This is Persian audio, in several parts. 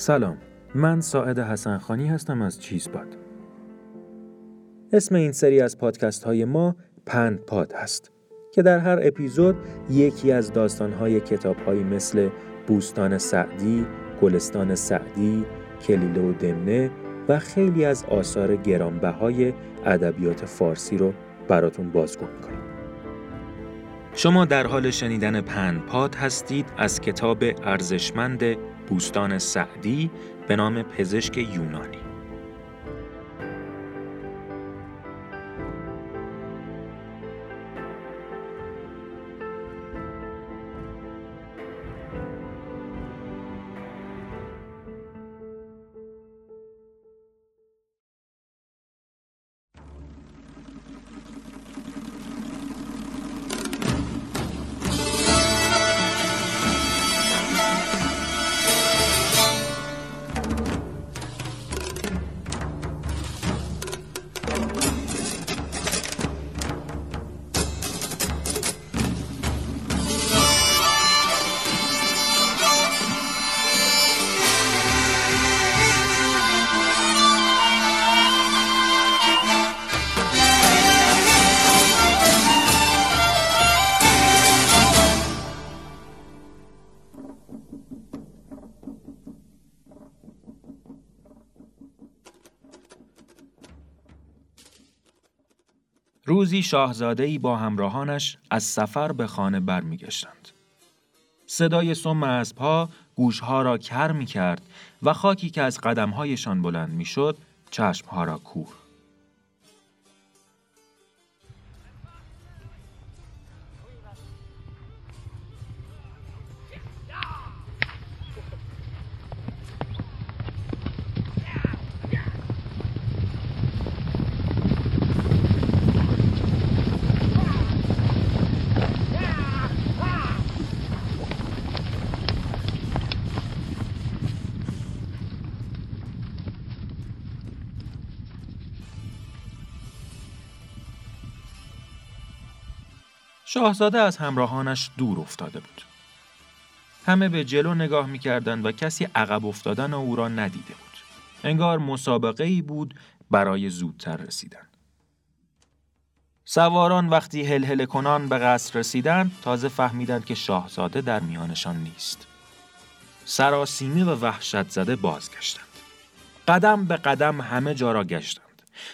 سلام من ساعد حسنخانی هستم از چیزپاد اسم این سری از پادکست های ما پند پاد هست که در هر اپیزود یکی از داستان های کتاب های مثل بوستان سعدی، گلستان سعدی، کلیله و دمنه و خیلی از آثار گرانبهای ادبیات فارسی رو براتون بازگو می‌کنیم. شما در حال شنیدن پند پاد هستید از کتاب ارزشمند بوستان سعدی به نام پزشک یونانی. روزی شاهزاده با همراهانش از سفر به خانه برمیگشتند. صدای سم اسبها گوشها را کر می کرد و خاکی که از قدمهایشان بلند می شد چشمها را کور. شاهزاده از همراهانش دور افتاده بود. همه به جلو نگاه می‌کردند و کسی عقب افتادن او را ندیده بود. انگار مسابقه ای بود برای زودتر رسیدن. سواران وقتی هل کنان به قصر رسیدند تازه فهمیدند که شاهزاده در میانشان نیست. سراسیمه و وحشت زده بازگشتند. قدم به قدم همه جا را گشتند.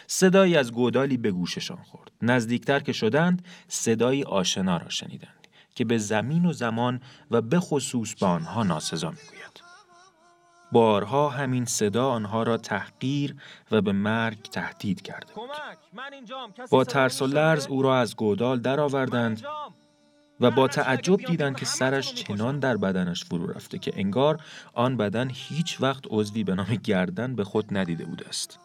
صدایی از گودالی به گوششان خورد. نزدیکتر که شدند صدایی آشنا را شنیدند که به زمین و زمان و به خصوص به آنها ناسزا می‌گوید. بارها همین صدا آنها را تحقیر و به مرگ تهدید کرده بود. با ترس و لرز او را از گودال درآوردند و با تعجب دیدند که سرش چنان در بدنش فرو رفته که انگار آن بدن هیچ وقت عضوی به نام گردن به خود ندیده بوده است.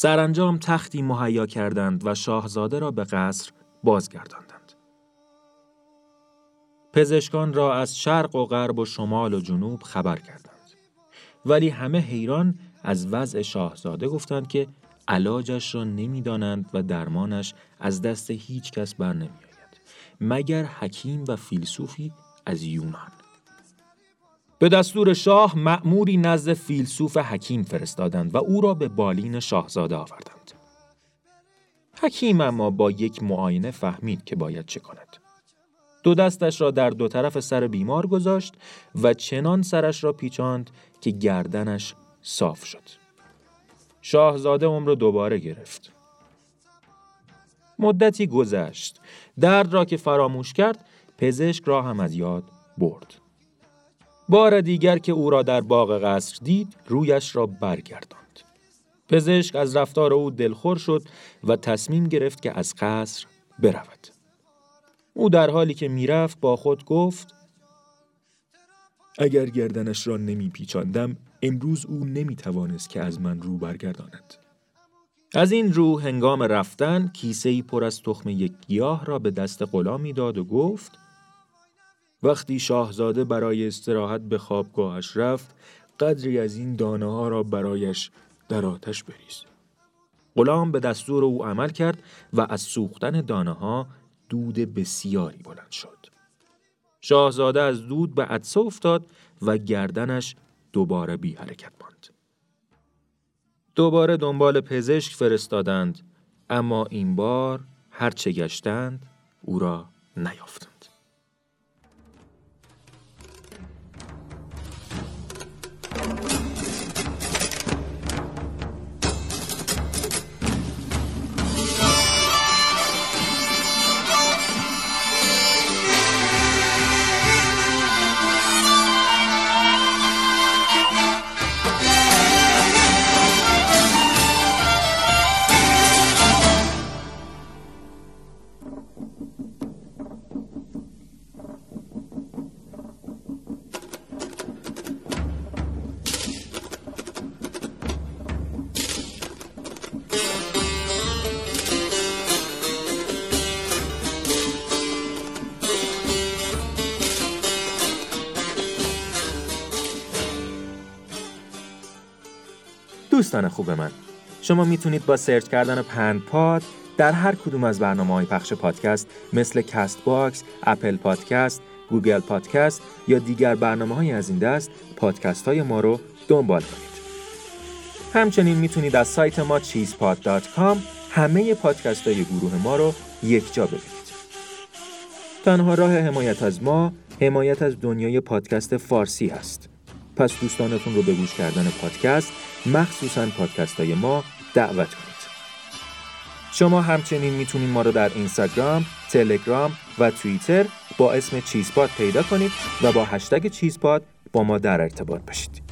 سرانجام تختی مهیا کردند و شاهزاده را به قصر بازگرداندند. پزشکان را از شرق و غرب و شمال و جنوب خبر کردند. ولی همه حیران از وضع شاهزاده گفتند که علاجش را نمی‌دانند و درمانش از دست هیچ کس بر نمی آید. مگر حکیم و فیلسوفی از یونان. به دستور شاه مأموری نزد فیلسوف حکیم فرستادند و او را به بالین شاهزاده آوردند. حکیم اما با یک معاینه فهمید که باید چه کند. دو دستش را در دو طرف سر بیمار گذاشت و چنان سرش را پیچاند که گردنش صاف شد. شاهزاده عمر دوباره گرفت. مدتی گذشت. درد را که فراموش کرد، پزشک را هم از یاد برد. بار دیگر که او را در باغ قصر دید رویش را برگرداند. پزشک از رفتار او دلخور شد و تصمیم گرفت که از قصر برود. او در حالی که می‌رفت با خود گفت اگر گردنش را نمی پیچاندم امروز او نمی توانست که از من رو برگرداند. از این رو هنگام رفتن کیسه پر از تخم یک گیاه را به دست غلامی داد و گفت وقتی شاهزاده برای استراحت به خوابگاهش رفت قدری از این دانه ها را برایش در آتش بریز. غلام به دستور او عمل کرد و از سوختن دانه ها دود بسیاری بلند شد. شاهزاده از دود به عدسه افتاد و گردنش دوباره بی حرکت ماند. دوباره دنبال پزشک فرستادند اما این بار هرچه گشتند او را نیافتند. دوستان خوب من شما می‌تونید با search کردن پند پاد در هر کدوم از برنامه های پخش پادکست مثل Castbox، Apple Podcast، Google Podcast یا دیگر برنامه های از این دست پادکست های ما رو دنبال کنید. همچنین می‌تونید از سایت ما cheesepod.com همه پادکست های گروه ما رو یک جا ببینید. تنها راه حمایت از ما حمایت از دنیای پادکست فارسی است. پس دوستانتون رو به گوش کردن پادکست مخصوصا پادکست های ما دعوت کنید شما همچنین می‌تونید ما رو در اینستاگرام، تلگرام و توییتر با اسم چیزپاد پیدا کنید و با هشتگ چیزپاد با ما در ارتباط باشید.